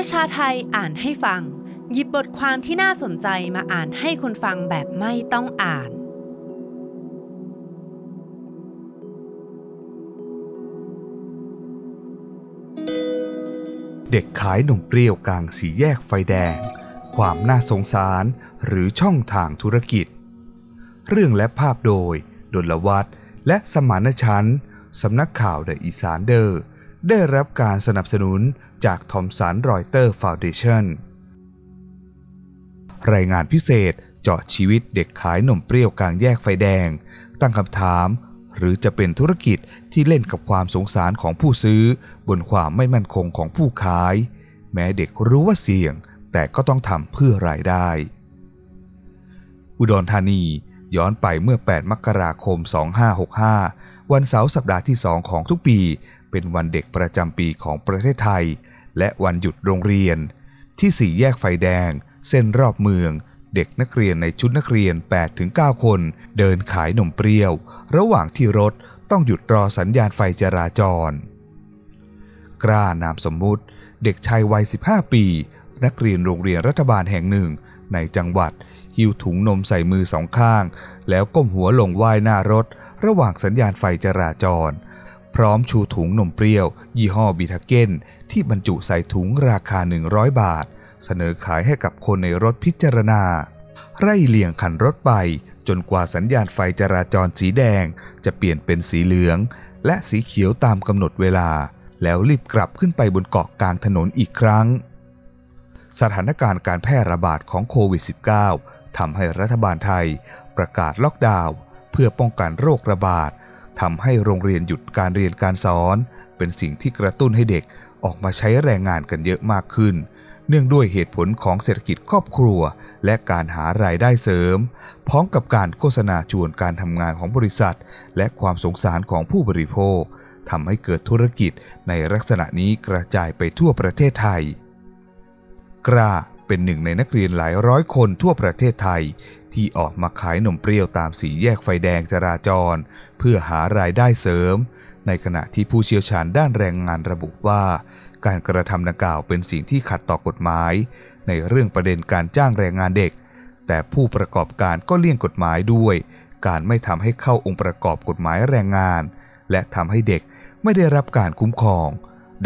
ประชาไทยอ่านให้ฟัง หยิบบทความที่น่าสนใจมาอ่านให้คนฟังแบบไม่ต้องอ่าน เด็กขายนมเปรี้ยวกลางสีแยกไฟแดง ความน่าสงสารหรือช่องทางธุรกิจ เรื่องและภาพโดยดลวัฒและสมานฉันสำนักข่าวเดอะอีสานเดอร์ ได้รับการสนับสนุนจาก Thomson Reuters Foundation รายงานพิเศษเจาะชีวิตเด็กขายนมเปรี้ยวกลางแยกไฟแดง ตั้งคำถาม หรือจะเป็นธุรกิจที่เล่นกับความสงสารของผู้ซื้อ บนความไม่มั่นคงของผู้ขาย แม้เด็กรู้ว่าเสี่ยง แต่ก็ต้องทำเพื่อรายได้ อุดรธานีย้อนไปเมื่อ 8 มกราคม 2565 วันเสาร์สัปดาห์ที่ 2 ของทุกปี เป็นวันเด็กประจำปีของประเทศไทย และวันหยุดโรงเรียน ที่สี่แยกไฟแดง เส้นรอบเมือง เด็กนักเรียนในชุดนักเรียน 8-9 คน เดินขายนมเปรี้ยว ระหว่างที่รถต้องหยุดรอสัญญาณไฟจราจร กล้านามสมมุติ เด็กชายวัย 15 ปี นักเรียนโรงเรียนรัฐบาลแห่งหนึ่ง ในจังหวัด หิวถุงนมใส่มือสองข้าง แล้วก้มหัวลงไหว้หน้ารถ ระหว่างสัญญาณไฟจราจร พร้อมชูถุงนมเปรี้ยว ยี่ห้อบิทาเก้น ที่บรรจุใส่ถุงราคา 100 บาท เสนอขายให้กับคนในรถพิจารณาไร่เลี่ยงขันรถไป จนกว่าสัญญาณไฟจราจรสีแดง จะเปลี่ยนเป็นสีเหลือง และสีเขียวตามกำหนดเวลา แล้วรีบกลับขึ้นไปบนเกาะกลางถนนอีกครั้ง สถานการณ์การแพร่ระบาดของโควิด -19 ทำให้รัฐบาลไทยประกาศล็อกดาวน์เพื่อป้องกันโรคระบาด ทำให้โรงเรียนหยุดการเรียนการสอน เป็นสิ่งที่กระตุ้นให้เด็กออกมาใช้แรงงานกันเยอะมากขึ้น เนื่องด้วยเหตุผลของเศรษฐกิจครอบครัว และการหารายได้เสริม พร้อมกับการโฆษณาชวนการทำงานของบริษัท และความสงสารของผู้บริโภคทำให้เกิดธุรกิจในลักษณะนี้กระจายไปทั่วประเทศไทยกล้า เป็นหนึ่งในนักเรียนหลายร้อยคนทั่วประเทศไทย ที่ออกมาขายนมเปรี้ยวตามสีแยกไฟแดงจราจร เพื่อหารายได้เสริม ในขณะที่ผู้เชี่ยวชาญด้านแรงงานระบุว่า การกระทำดังกล่าวเป็นสิ่งที่ขัดต่อกฎหมาย ในเรื่องประเด็นการจ้างแรงงานเด็ก แต่ผู้ประกอบการก็เลี่ยงกฎหมายด้วย การไม่ทำให้เข้าองค์ประกอบกฎหมายแรงงาน และทำให้เด็กไม่ได้รับการคุ้มครอง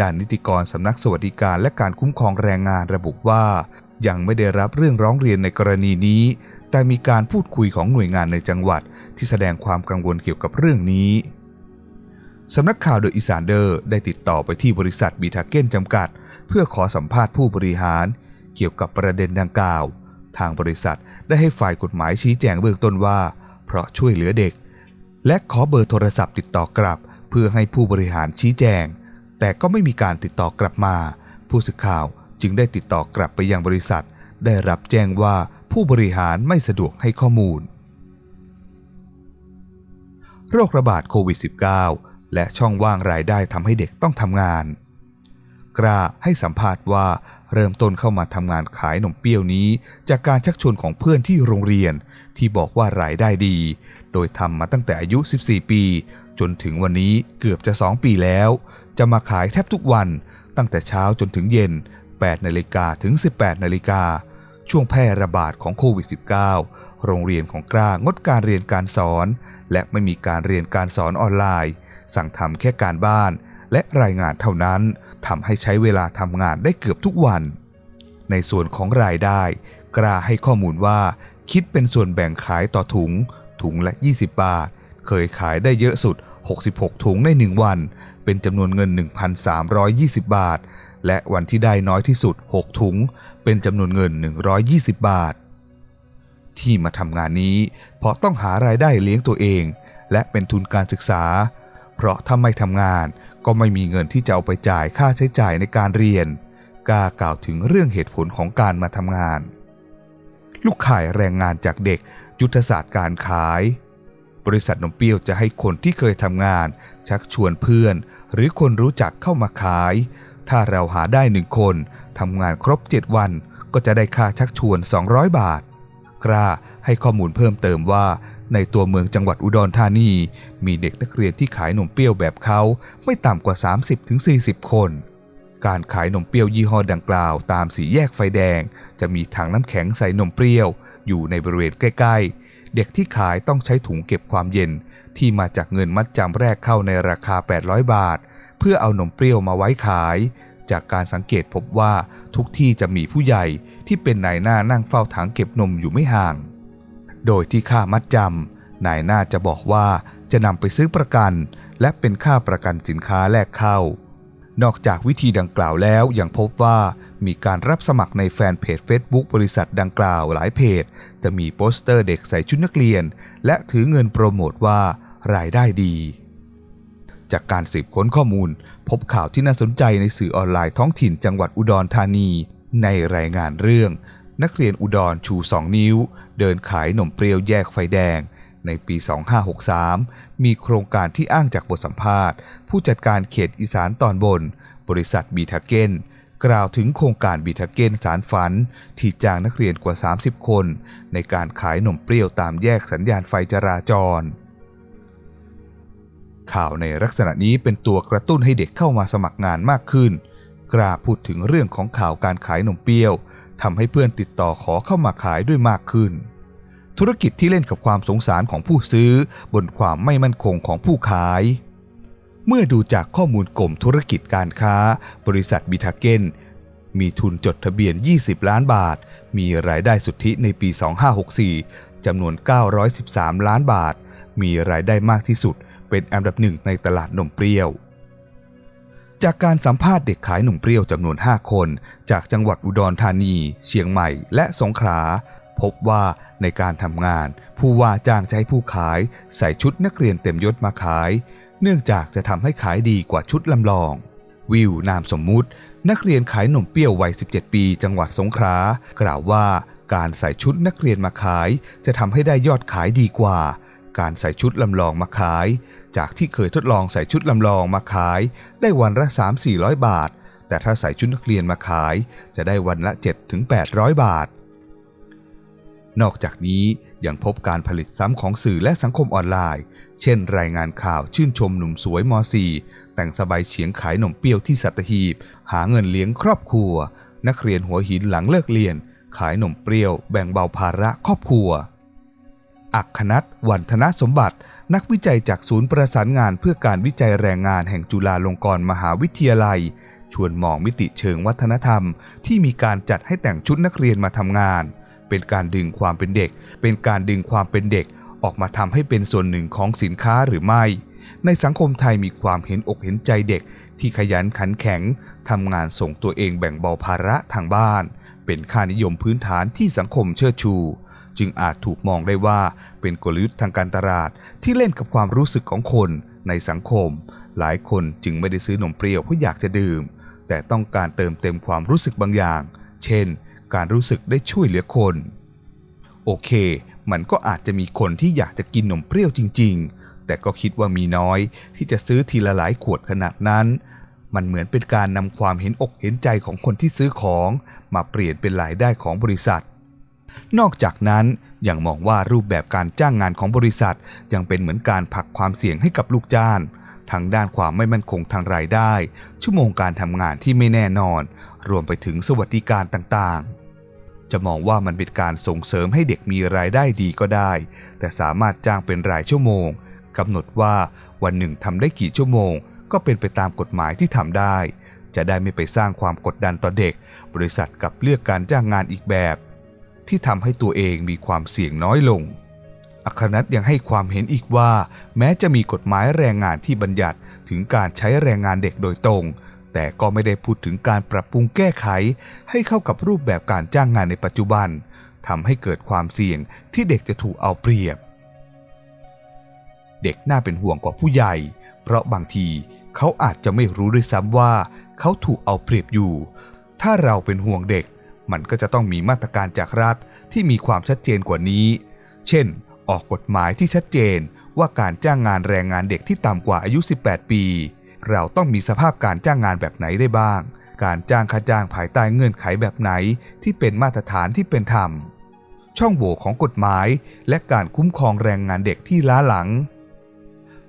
ด้านนิติกรสำนักสวัสดิการและการคุ้มครองแรงงานระบุว่า ยังไม่ได้รับเรื่องร้องเรียนในกรณีนี้ แต่มีการพูดคุยของหน่วยงานในจังหวัด ที่แสดงความกังวลเกี่ยวกับเรื่องนี้สำนักข่าวเดอะอีสานเดอร์ได้ติดต่อไปที่บริษัทบีทาเก้นจำกัด เพื่อขอสัมภาษณ์ผู้บริหาร เกี่ยวกับประเด็นดังกล่าว ทางบริษัทได้ให้ฝ่ายกฎหมายชี้แจงเบื้องต้นว่า เพราะช่วยเหลือเด็ก และขอเบอร์โทรศัพท์ติดต่อกลับ เพื่อให้ผู้บริหารชี้แจง แต่ก็ไม่มีการติดต่อกลับมา ผู้สื่อข่าว จึงได้ติดต่อกลับไปยังบริษัท ได้รับแจ้งว่าผู้บริหารไม่สะดวกให้ข้อมูล โรคระบาดโควิด -19 และช่องว่างรายได้ทำให้เด็กต้องทำงาน กล้าให้สัมภาษณ์ว่าเริ่มต้นเข้ามาทำงานขายนมเปรี้ยวนี้ จากการชักชวนของเพื่อนที่โรงเรียนที่บอกว่ารายได้ดี โดยทำมาตั้งแต่อายุ 14 ปี จนถึงวันนี้เกือบจะ 2 ปีแล้ว จะมาขายแทบทุกวันตั้งแต่เช้าจนถึงเย็น 8นาฬิกาถึง 18นาฬิกาช่วงแพร่ระบาดของโควิด -19 โรงเรียนของกล้างดการเรียนการสอน และไม่มีการเรียนการสอนออนไลน์ สั่งทำแค่การบ้าน และรายงานเท่านั้นทำให้ใช้เวลาทำงานได้เกือบทุกวัน ในส่วนของรายได้ กล้าให้ข้อมูลว่า คิดเป็นส่วนแบ่งขายต่อถุง ถุงละ 20 บาท เคยขายได้เยอะสุด 66 ถุงใน 1 วัน เป็นจำนวนเงิน 1,320 บาท และวันที่ได้น้อยที่สุด 6 ถุง เป็นจำนวนเงิน 120 บาท ที่มาทำงานนี้ เพราะต้องหารายได้เลี้ยงตัวเอง และเป็นทุนการศึกษา เพราะถ้าไม่ทำงานก็ไม่มีเงินที่จะเอาไปจ่ายค่าใช้จ่ายในการเรียนกล้ากล่าวถึงเรื่องเหตุผลของการมาทำงาน ลูกขายแรงงานจากเด็ก ยุทธศาสตร์การขาย บริษัทนมเปรี้ยวจะให้คนที่เคยทำงาน ชักชวนเพื่อน หรือคนรู้จักเข้ามาขาย ถ้าเราหาได้หนึ่งคนทำงานครบ 7 วัน ก็จะได้ค่าชักชวน 200 บาท กล้าให้ข้อมูลเพิ่มเติมว่า ในตัวเมืองจังหวัดอุดรธานี มีเด็กนักเรียนที่ขายนมเปรี้ยวแบบเขาไม่ต่ำกว่า 30-40 คน การขายนมเปรี้ยวยี่ห้อดังกล่าว ตามสีแยกไฟแดง จะมีถังน้ำแข็งใส่นมเปรี้ยว อยู่ในบริเวณใกล้ ๆ เด็กที่ขายต้องใช้ถุงเก็บความเย็น ที่มาจากเงินมัดจำแรกเข้าในราคา 800 บาท เพื่อเอานมเปรี้ยวมาไว้ขาย จากการสังเกตพบว่าทุกที่จะมีผู้ใหญ่ที่เป็นนายหน้านั่งเฝ้าถังเก็บนมอยู่ไม่ห่าง โดยที่ค่ามัดจำนายหน้าจะบอกว่าจะนำไปซื้อประกัน และเป็นค่าประกันสินค้าแลกเข้า นอกจากวิธีดังกล่าวแล้วยังพบว่ามีการรับสมัครในแฟนเพจ Facebook บริษัทดังกล่าวหลายเพจ จะมีโปสเตอร์เด็กใส่ชุดนักเรียน และถือเงินโปรโมทว่ารายได้ดี จากการสืบค้นข้อมูล พบข่าวที่น่าสนใจในสื่อออนไลน์ท้องถิ่นจังหวัดอุดรธานี ในรายงานเรื่อง นักเรียนอุดรชู2นิ้ว เดินขายหนมเปรี้ยวแยกไฟแดง ในปี 2563 มีโครงการที่อ้างจากบทสัมภาษณ์ ผู้จัดการเขตอีสานตอนบน บริษัทบีทาเกนกล่าวถึงโครงการบีทาเกนสารฝัน ที่จ้างนักเรียนกว่า 30 คน ในการขายหนมเปรี้ยวตามแยกสัญญาณไฟจราจร ข่าวในลักษณะนี้เป็นตัวกระตุ้นให้เด็กเข้ามาสมัครงานมากขึ้น กล้าพูดถึงเรื่องของข่าวการขายนมเปรี้ยวทำให้เพื่อนติดต่อขอเข้ามาขายด้วยมากขึ้น ธุรกิจที่เล่นกับความสงสารของผู้ซื้อบนความไม่มั่นคงของผู้ขาย เมื่อดูจากข้อมูลกรมธุรกิจการค้า บริษัทบิทาเกนมีทุนจดทะเบียน 20 ล้านบาท มีรายได้สุทธิในปี 2564จำนวน 913 ล้านบาท มีรายได้มากที่สุด เป็นอันดับหนึ่งในตลาดนมเปรี้ยว จากการสัมภาษณ์เด็กขายนมเปรี้ยวจำนวน 5 คน จากจังหวัดอุดรธานี เชียงใหม่ และสงขลาพบว่าในการทำงาน ผู้ว่าจ้างให้ผู้ขาย ใส่ชุดนักเรียนเต็มยศมาขาย เนื่องจากจะทำให้ขายดีกว่าชุดลำลอง วิวนามสมมุติ นักเรียนขายนมเปรี้ยววัย 17 ปี จังหวัดสงขลากล่าวว่าการใส่ชุดนักเรียนมาขาย จะทำให้ได้ยอดขายดีกว่า การใส่ชุดลำลองมาขาย จากที่เคยทดลองใส่ชุดลำลองมาขาย ได้วันละ 3-400 บาท แต่ถ้าใส่ชุดนักเรียนมาขาย จะได้วันละ 7-800 บาท นอกจากนี้ยังพบการผลิตซ้ำของสื่อและสังคมออนไลน์ เช่นรายงานข่าวชื่นชมหนุ่มสวยม .4 แต่งสบายเฉียงขายนมเปรี้ยวที่สัตหีบ หาเงินเลี้ยงครอบครัว นักเรียนหัวหินหลังเลิกเรียน ขายนมเปรี้ยวแบ่งเบาภาระครอบครัว อักขนัทวันธนสมบัติ นักวิจัยจากศูนย์ประสานงานเพื่อการวิจัยแรงงานแห่งจุฬาลงกรณ์มหาวิทยาลัย ชวนมองมิติเชิงวัฒนธรรม ที่มีการจัดให้แต่งชุดนักเรียนมาทำงาน เป็นการดึงความเป็นเด็ก เป็นการดึงความเป็นเด็ก ออกมาทำให้เป็นส่วนหนึ่งของสินค้าหรือไม่ ในสังคมไทยมีความเห็นอกเห็นใจเด็ก ที่ขยันขันแข็งทำงานส่งตัวเองแบ่งเบาภาระทางบ้าน เป็นค่านิยมพื้นฐานที่สังคมเชิดชู จึงอาจถูกมองได้ว่าเป็นกลยุทธ์ทางการตลาดที่เล่นกับความรู้สึกของคนในสังคม หลายคนจึงไม่ได้ซื้อนมเปรี้ยวเพราะอยากจะดื่ม แต่ต้องการเติมเต็มความรู้สึกบางอย่าง เช่น การรู้สึกได้ช่วยเหลือคน โอเค มันก็อาจจะมีคนที่อยากจะกินนมเปรี้ยวจริง ๆ แต่ก็คิดว่ามีน้อย ที่จะซื้อทีละหลายขวดขนาดนั้น มันเหมือนเป็นการนำความเห็นอกเห็นใจของคนที่ซื้อของ มาเปลี่ยนเป็นรายได้ของบริษัท นอกจากนั้นยังมองว่ารูปแบบการจ้างงานของบริษัท ยังเป็นเหมือนการผลักความเสี่ยงให้กับลูกจ้างทางด้านความไม่มั่นคงทางรายได้ ชั่วโมงการทำงานที่ไม่แน่นอน รวมไปถึงสวัสดิการต่างๆ จะมองว่ามันเป็นการส่งเสริมให้เด็กมีรายได้ดีก็ได้ แต่สามารถจ้างเป็นรายชั่วโมงกำหนดว่าวันหนึ่งทำได้กี่ชั่วโมง ก็เป็นไปตามกฎหมายที่ทำได้ จะได้ไม่ไปสร้างความกดดันต่อเด็ก บริษัทกับเลือกการจ้างงานอีกแบบ ที่ทำให้ตัวเองมีความเสี่ยงน้อยลง อัครนัทยังให้ความเห็นอีกว่า แม้จะมีกฎหมายแรงงานที่บัญญัติถึงการใช้แรงงานเด็กโดยตรง แต่ก็ไม่ได้พูดถึงการปรับปรุงแก้ไข ให้เข้ากับรูปแบบการจ้างงานในปัจจุบันทำให้เกิดความเสี่ยงที่เด็กจะถูกเอาเปรียบ เด็กน่าเป็นห่วงกว่าผู้ใหญ่ เพราะบางทีเขาอาจจะไม่รู้ด้วยซ้ำว่า เขาถูกเอาเปรียบอยู่ ถ้าเราเป็นห่วงเด็ก มันก็จะต้องมีมาตรการจากรัฐที่มีความชัดเจนกว่านี้ เช่น ออกกฎหมายที่ชัดเจนว่าการจ้างงานแรงงานเด็กที่ต่ำกว่าอายุ 18 ปี เราต้องมีสภาพการจ้างงานแบบไหนได้บ้าง การจ้างค่าจ้างภายใต้เงื่อนไขแบบไหนที่เป็นมาตรฐานที่เป็นธรรม ช่องโหว่ของกฎหมาย และการคุ้มครองแรงงานเด็กที่ล้าหลัง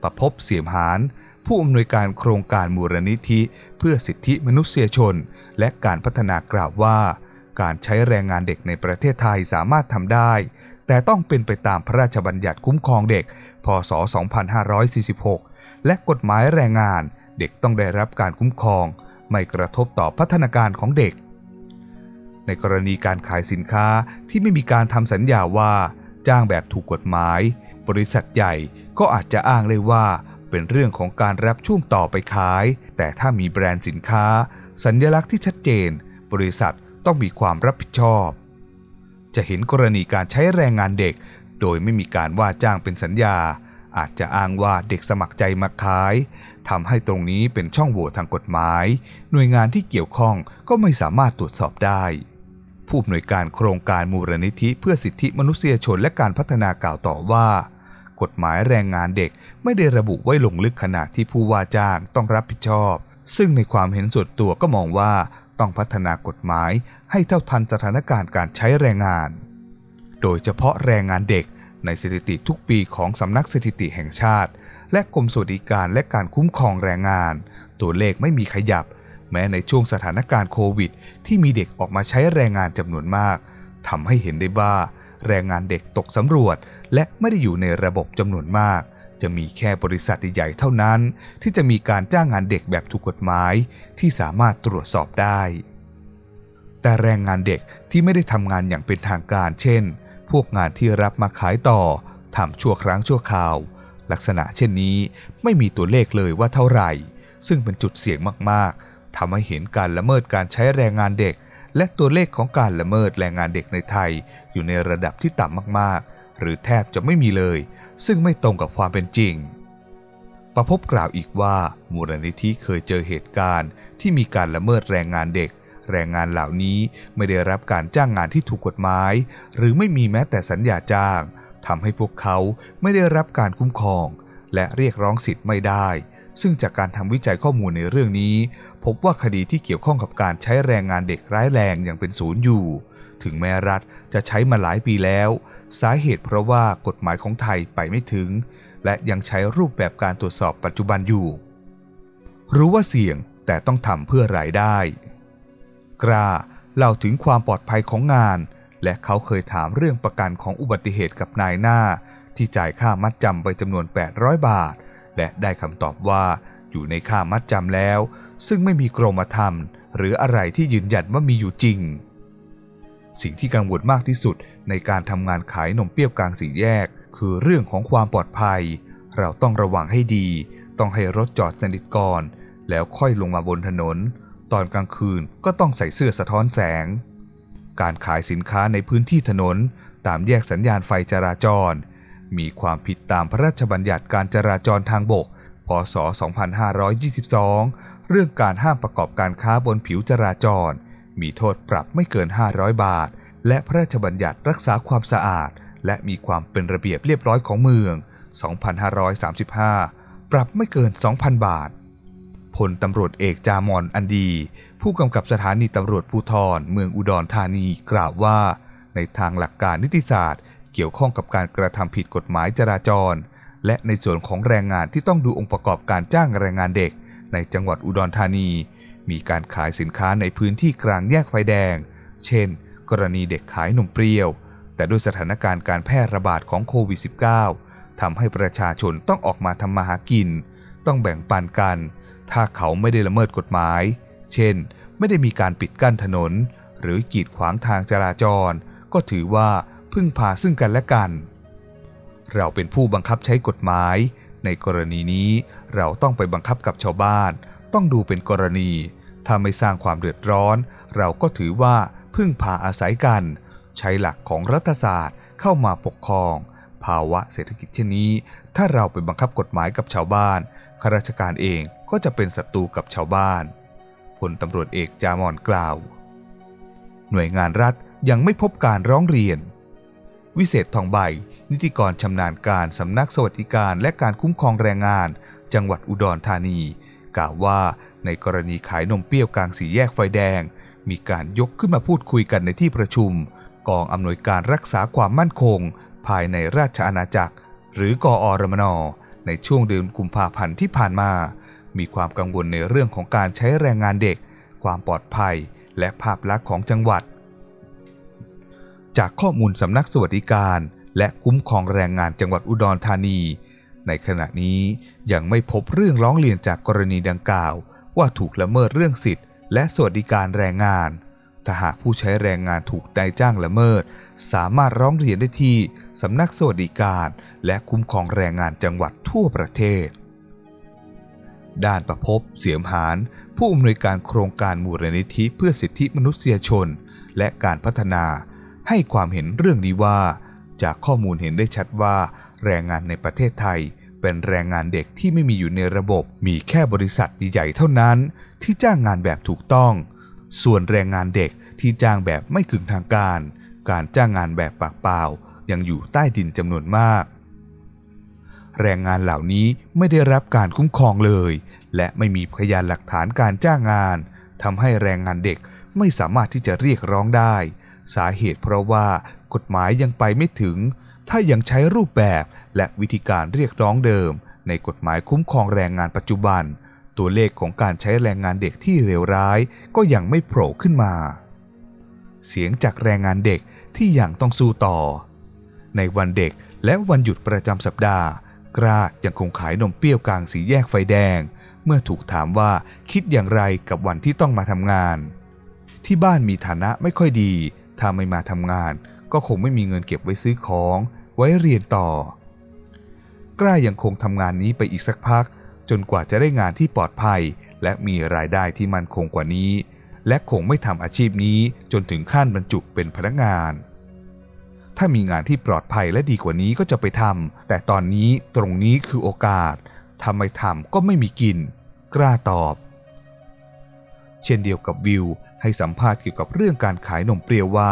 ประพบเสียมหานผู้อำนวยการโครงการมูลนิธิ เพื่อสิทธิมนุษยชน และการพัฒนากล่าวว่า การใช้แรงงานเด็กในประเทศไทยสามารถทำได้ แต่ต้องเป็นไปตามพระราชบัญญัติคุ้มครองเด็ก พศ 2546 และกฎหมายแรงงาน เด็กต้องได้รับการคุ้มครอง ไม่กระทบต่อพัฒนาการของเด็ก ในกรณีการขายสินค้าที่ไม่มีการทำสัญญาว่า จ้างแบบถูกกฎหมาย บริษัทใหญ่ก็อาจจะอ้างเลยว่าเป็นเรื่องของการรับช่วงต่อไปขาย แต่ถ้ามีแบรนด์สินค้า สัญญลักษณ์ที่ชัดเจน บริษัท ต้องมีความรับผิดชอบ จะเห็นกรณีการใช้แรงงานเด็ก โดยไม่มีการว่าจ้างเป็นสัญญา อาจจะอ้างว่าเด็กสมัครใจมาขายทำให้ตรงนี้เป็นช่องโหว่ทางกฎหมาย หน่วยงานที่เกี่ยวข้องก็ไม่สามารถตรวจสอบได้ ผู้อำนวยการโครงการมูลนิธิเพื่อสิทธิมนุษยชนและการพัฒนากล่าวต่อว่า กฎหมายแรงงานเด็กไม่ได้ระบุไว้ลงลึกขนาดที่ผู้ว่าจ้างต้องรับผิดชอบซึ่งในความเห็นส่วนตัวก็มองว่า ต้องพัฒนากฎหมายให้เท่าทันสถานการณ์การใช้แรงงาน โดยเฉพาะแรงงานเด็กในสถิติทุกปีของสำนักสถิติแห่งชาติ และกรมสวัสดิการและการคุ้มครองแรงงาน ตัวเลขไม่มีขยับ แม้ในช่วงสถานการณ์โควิด ที่มีเด็กออกมาใช้แรงงานจำนวนมากทำให้เห็นได้ว่า แรงงานเด็กตกสำรวจ และไม่ได้อยู่ในระบบจำนวนมาก จะมีแค่บริษัทใหญ่ๆเท่านั้น ที่จะมีการจ้างงานเด็กแบบถูกกฎหมายที่สามารถตรวจสอบได้ แต่แรงงานเด็กที่ไม่ได้ทำงานอย่างเป็นทางการ เช่น พวกงานที่รับมาขายต่อทำชั่วครั้งชั่วคราว ลักษณะเช่นนี้ไม่มีตัวเลขเลยว่าเท่าไหร่ ซึ่งเป็นจุดเสี่ยงมากๆทำให้เห็นการละเมิดการใช้แรงงานเด็ก และตัวเลขของการละเมิดแรงงานเด็กในไทย อยู่ในระดับที่ต่ำมากๆ หรือแทบจะไม่มีเลย ซึ่งไม่ตรงกับความเป็นจริง ประพบกล่าวอีกว่ามูลนิธิเคยเจอเหตุการณ์ ที่มีการละเมิดแรงงานเด็ก แรงงานเหล่านี้ไม่ได้รับการจ้างงานที่ถูกกฎหมาย หรือไม่มีแม้แต่สัญญาจ้างทำให้พวกเขาไม่ได้รับการคุ้มครอง และเรียกร้องสิทธิ์ไม่ได้ ซึ่งจากการทำวิจัยข้อมูลในเรื่องนี้ พบว่าคดีที่เกี่ยวข้องกับการใช้แรงงานเด็กร้ายแรงยังเป็นศูนย์อยู่ ถึงแม้รัฐจะใช้มาหลายปีแล้ว สาเหตุเพราะว่ากฎหมายของไทยไปไม่ถึง และยังใช้รูปแบบการตรวจสอบปัจจุบันอยู่ รู้ว่าเสี่ยงแต่ต้องทำเพื่อรายได้ กล้าเล่าถึงความปลอดภัยของงาน และเขาเคยถามเรื่องประกันของอุบัติเหตุกับนายหน้า ที่จ่ายค่ามัดจำไปจำนวน 800 บาท และได้คำตอบว่าอยู่ในค่ามัดจำแล้ว ซึ่งไม่มีกรมธรรม หรืออะไรที่ยืนยันว่ามีอยู่จริง สิ่งที่กังวลมากที่สุดในการทำงานขายนมเปรี้ยวกลางสี่แยก คือเรื่องของความปลอดภัย เราต้องระวังให้ดี ต้องให้รถจอดสนิทก่อน แล้วค่อยลงมาบนถนน ตอนกลางคืนก็ต้องใส่เสื้อสะท้อนแสง การขายสินค้าในพื้นที่ถนน ตามแยกสัญญาณไฟจราจร มีความผิดตามพระราชบัญญัติการจราจรทางบก พศ 2522 เรื่องการห้ามประกอบการค้าบนผิวจราจร มีโทษปรับไม่เกิน 500 บาท และพระราชบัญญัติรักษาความสะอาด และมีความเป็นระเบียบเรียบร้อยของเมือง 2535 ปรับไม่เกิน 2,000 บาทพลตำรวจเอกจามอนอันดี ผู้กำกับสถานีตำรวจภูธรเมืองอุดรธานีกล่าวว่า ในทางหลักการนิติศาสตร์ เกี่ยวข้องกับการกระทำผิดกฎหมายจราจร และในส่วนของแรงงานที่ต้องดูองค์ประกอบการจ้างแรงงานเด็ก ในจังหวัดอุดรธานี มีการขายสินค้าในพื้นที่กลางแยกไฟแดง เช่น กรณีเด็กขายนมเปรี้ยว แต่ด้วยสถานการณ์การแพร่ระบาดของโควิด -19 ทำให้ประชาชนต้องออกมาทำมาหากิน ต้องแบ่งปันกัน ถ้าเขาไม่ได้ละเมิดกฎหมาย เช่น ไม่ได้มีการปิดกั้นถนน หรือกีดขวางทางจราจร ก็ถือว่า พึ่งพาซึ่งกันและกัน เราเป็นผู้บังคับใช้กฎหมาย ในกรณีนี้เราต้องไปบังคับกับชาวบ้าน ต้องดูเป็นกรณี ถ้าไม่สร้างความเดือดร้อน เราก็ถือว่าพึ่งพาอาศัยกัน ใช้หลักของรัฐศาสตร์เข้ามาปกครอง ภาวะเศรษฐกิจเช่นนี้ ถ้าเราไปบังคับกฎหมายกับชาวบ้านข้าราชการเองก็จะเป็นศัตรูกับชาวบ้านพลตำรวจเอกจามอนกล่าว หน่วยงานรัฐยังไม่พบการร้องเรียน วิเศษทองใบ นิติกรชำนาญการสำนักสวัสดิการและการคุ้มครองแรงงาน จังหวัดอุดรธานี กล่าวว่าในกรณีขายนมเปรี้ยวกลางสี่แยกไฟแดง มีการยกขึ้นมาพูดคุยกันในที่ประชุม กองอำนวยการรักษาความมั่นคง ภายในราชอาณาจักร หรือกอรมน ในช่วงเดือนกุมภาพันธ์ที่ผ่านมา มีความกังวลในเรื่องของการใช้แรงงานเด็ก ความปลอดภัย และภาพลักษณ์ของจังหวัด จากข้อมูลสำนักสวัสดิการ และคุ้มครองแรงงานจังหวัดอุดรธานี ในขณะนี้ยังไม่พบเรื่องร้องเรียนจากกรณีดังกล่าว ว่าถูกละเมิดเรื่องสิทธิ์ และสวัสดิการแรงงาน ถ้าหากผู้ใช้แรงงานถูกนายจ้างละเมิด สามารถร้องเรียนได้ที่สำนักสวัสดิการ และคุ้มครองแรงงานจังหวัดทั่วประเทศ ด้านประพบเสียมหานผู้อำนวยการโครงการมูลนิธิเพื่อสิทธิมนุษยชน และการพัฒนา ให้ความเห็นเรื่องนี้ว่า จากข้อมูลเห็นได้ชัดว่า แรงงานในประเทศไทย เป็นแรงงานเด็กที่ไม่มีอยู่ในระบบ มีแค่บริษัทใหญ่ๆเท่านั้น ที่จ้างงานแบบถูกต้อง ส่วนแรงงานเด็กที่จ้างแบบไม่กึ่งทางการ การจ้างงานแบบปากเปล่า ยังอยู่ใต้ดินจำนวนมาก แรงงานเหล่านี้ไม่ได้รับการคุ้มครองเลย และไม่มีพยานหลักฐานการจ้างงานทำให้แรงงานเด็กไม่สามารถที่จะเรียกร้องได้ สาเหตุเพราะว่ากฎหมายยังไปไม่ถึง ถ้ายังใช้รูปแบบและวิธีการเรียกร้องเดิม ในกฎหมายคุ้มครองแรงงานปัจจุบัน ตัวเลขของการใช้แรงงานเด็กที่เลวร้าย ก็ยังไม่โผล่ขึ้นมา เสียงจากแรงงานเด็กที่ยังต้องสู้ต่อ ในวันเด็กและวันหยุดประจำสัปดาห์ กล้ายังคงขายนมเปรี้ยวกลางสีแยกไฟแดง เมื่อถูกถามว่าคิดอย่างไรกับวันที่ต้องมาทำงาน ที่บ้านมีฐานะไม่ค่อยดี ถ้าไม่มาทำงาน ก็คงไม่มีเงินเก็บไว้ซื้อของ ไว้เรียนต่อ กล้ายังคงทำงานนี้ไปอีกสักพัก จนกว่าจะได้งานที่ปลอดภัย และมีรายได้ที่มั่นคงกว่านี้ และคงไม่ทำอาชีพนี้จนถึงขั้นบรรจุเป็นพนักงาน ถ้ามีงานที่ปลอดภัยและดีกว่านี้ก็จะไปทำแต่ตอนนี้ตรงนี้คือโอกาสทำไม่ทำก็ไม่มีกิน กล้าตอบ เช่นเดียวกับวิวให้สัมภาษณ์เกี่ยวกับเรื่องการขายนมเปรี้ยวว่า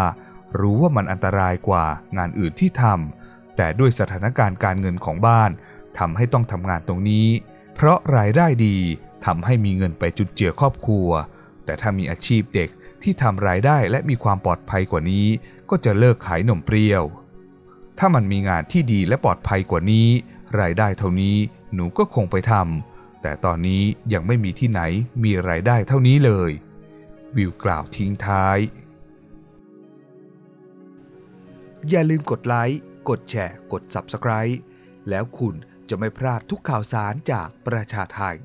รู้ว่ามันอันตรายกว่างานอื่นที่ทำแต่ด้วยสถานการณ์การเงินของบ้านทำให้ต้องทำงานตรงนี้ เพราะรายได้ดีทำให้มีเงินไปจุดเจือครอบครัว แต่ถ้ามีอาชีพเด็กที่ทำรายได้และมีความปลอดภัยกว่านี้ ก็จะเลิกขายนมเปรี้ยว ถ้ามันมีงานที่ดีและปลอดภัยกว่านี้ รายได้เท่านี้หนูก็คงไปทำ แต่ตอนนี้ยังไม่มีที่ไหนมีรายได้เท่านี้เลย วิวกล่าวทิ้งท้าย อย่าลืมกดไลค์ กดแชร์ กด Subscribe แล้วคุณจะไม่พลาดทุกข่าวสารจากประชาไทย